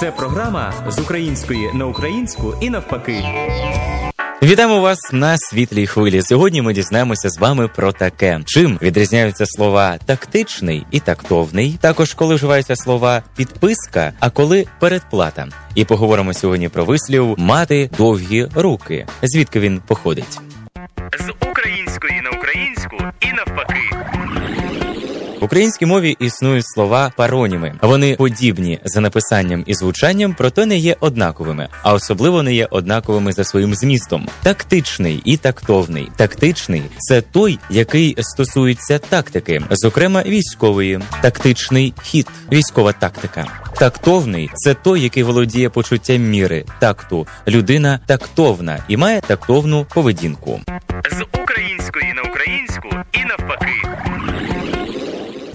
Це програма з української на українську і навпаки. Вітаємо вас на світлій хвилі. Сьогодні ми дізнаємося з вами про таке, чим відрізняються слова тактичний і тактовний. Також коли вживаються слова підписка, а коли передплата. І поговоримо сьогодні про вислів мати довгі руки. Звідки він походить? З української на українську і навпаки. В українській мові існують слова пароніми. Вони подібні за написанням і звучанням, проте не є однаковими, а особливо не є однаковими за своїм змістом. Тактичний і тактовний. Тактичний це той, який стосується тактики, зокрема військової, тактичний хід, військова тактика. Тактовний це той, який володіє почуттям міри, такту. Людина тактовна і має тактовну поведінку. З української на українську і навпаки.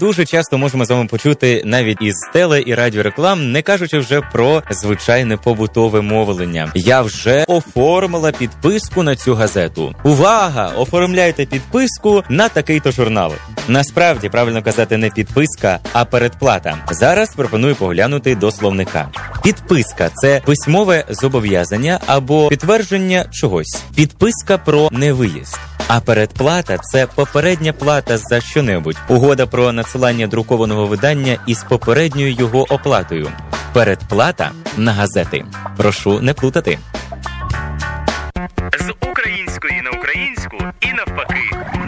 Дуже часто можемо з вами почути навіть із теле і радіореклам, не кажучи вже про звичайне побутове мовлення. Я вже оформила підписку на цю газету. Увага! Оформляйте підписку на такий-то журнал. Насправді правильно казати не підписка, а передплата. Зараз пропоную поглянути до словника. Підписка це письмове зобов'язання або підтвердження чогось. Підписка про невиїзд. А передплата це попередня плата за що-небудь. Угода про надсилання друкованого видання із попередньою його оплатою. Передплата на газети. Прошу не плутати. З української на українську і навпаки.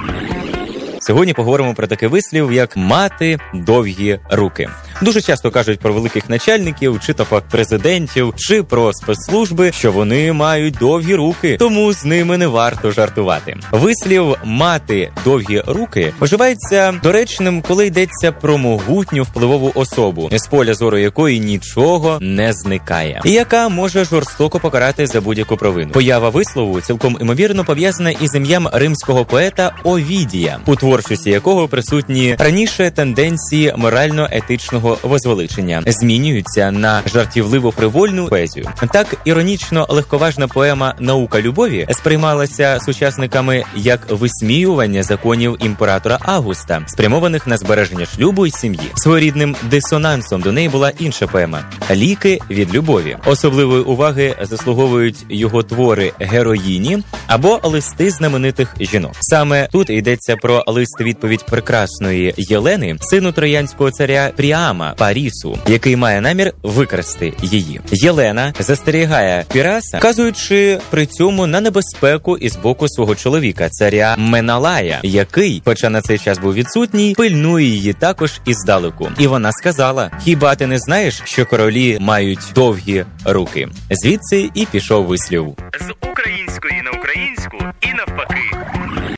Сьогодні поговоримо про такий вислів, як мати довгі руки. Дуже часто кажуть про великих начальників, чи то пак президентів, чи про спецслужби, що вони мають довгі руки, тому з ними не варто жартувати. Вислів мати довгі руки вживається доречним, коли йдеться про могутню впливову особу, з поля зору якої нічого не зникає, і яка може жорстоко покарати за будь-яку провину. Поява вислову цілком імовірно пов'язана із ім'ям римського поета Овідія, у творчості якого присутні раніше тенденції морально-етичного возвеличення, змінюються на жартівливо привольну поезію. Так іронічно легковажна поема Наука любові сприймалася сучасниками як висміювання законів імператора Августа, спрямованих на збереження шлюбу і сім'ї. Своєрідним дисонансом до неї була інша поема Ліки від любові. Особливої уваги заслуговують його твори героїні або листи знаменитих жінок. Саме тут йдеться про лист відповідь прекрасної Єлени, сину троянського царя Пріама Парісу, який має намір викрасти її. Єлена застерігає Піраса, вказуючи при цьому на небезпеку із боку свого чоловіка, царя Меналая, який, хоча на цей час був відсутній, пильнує її також іздалеку. І вона сказала: Хіба ти не знаєш, що королі мають довгі руки? Звідси і пішов вислів. З української на українську і навпаки.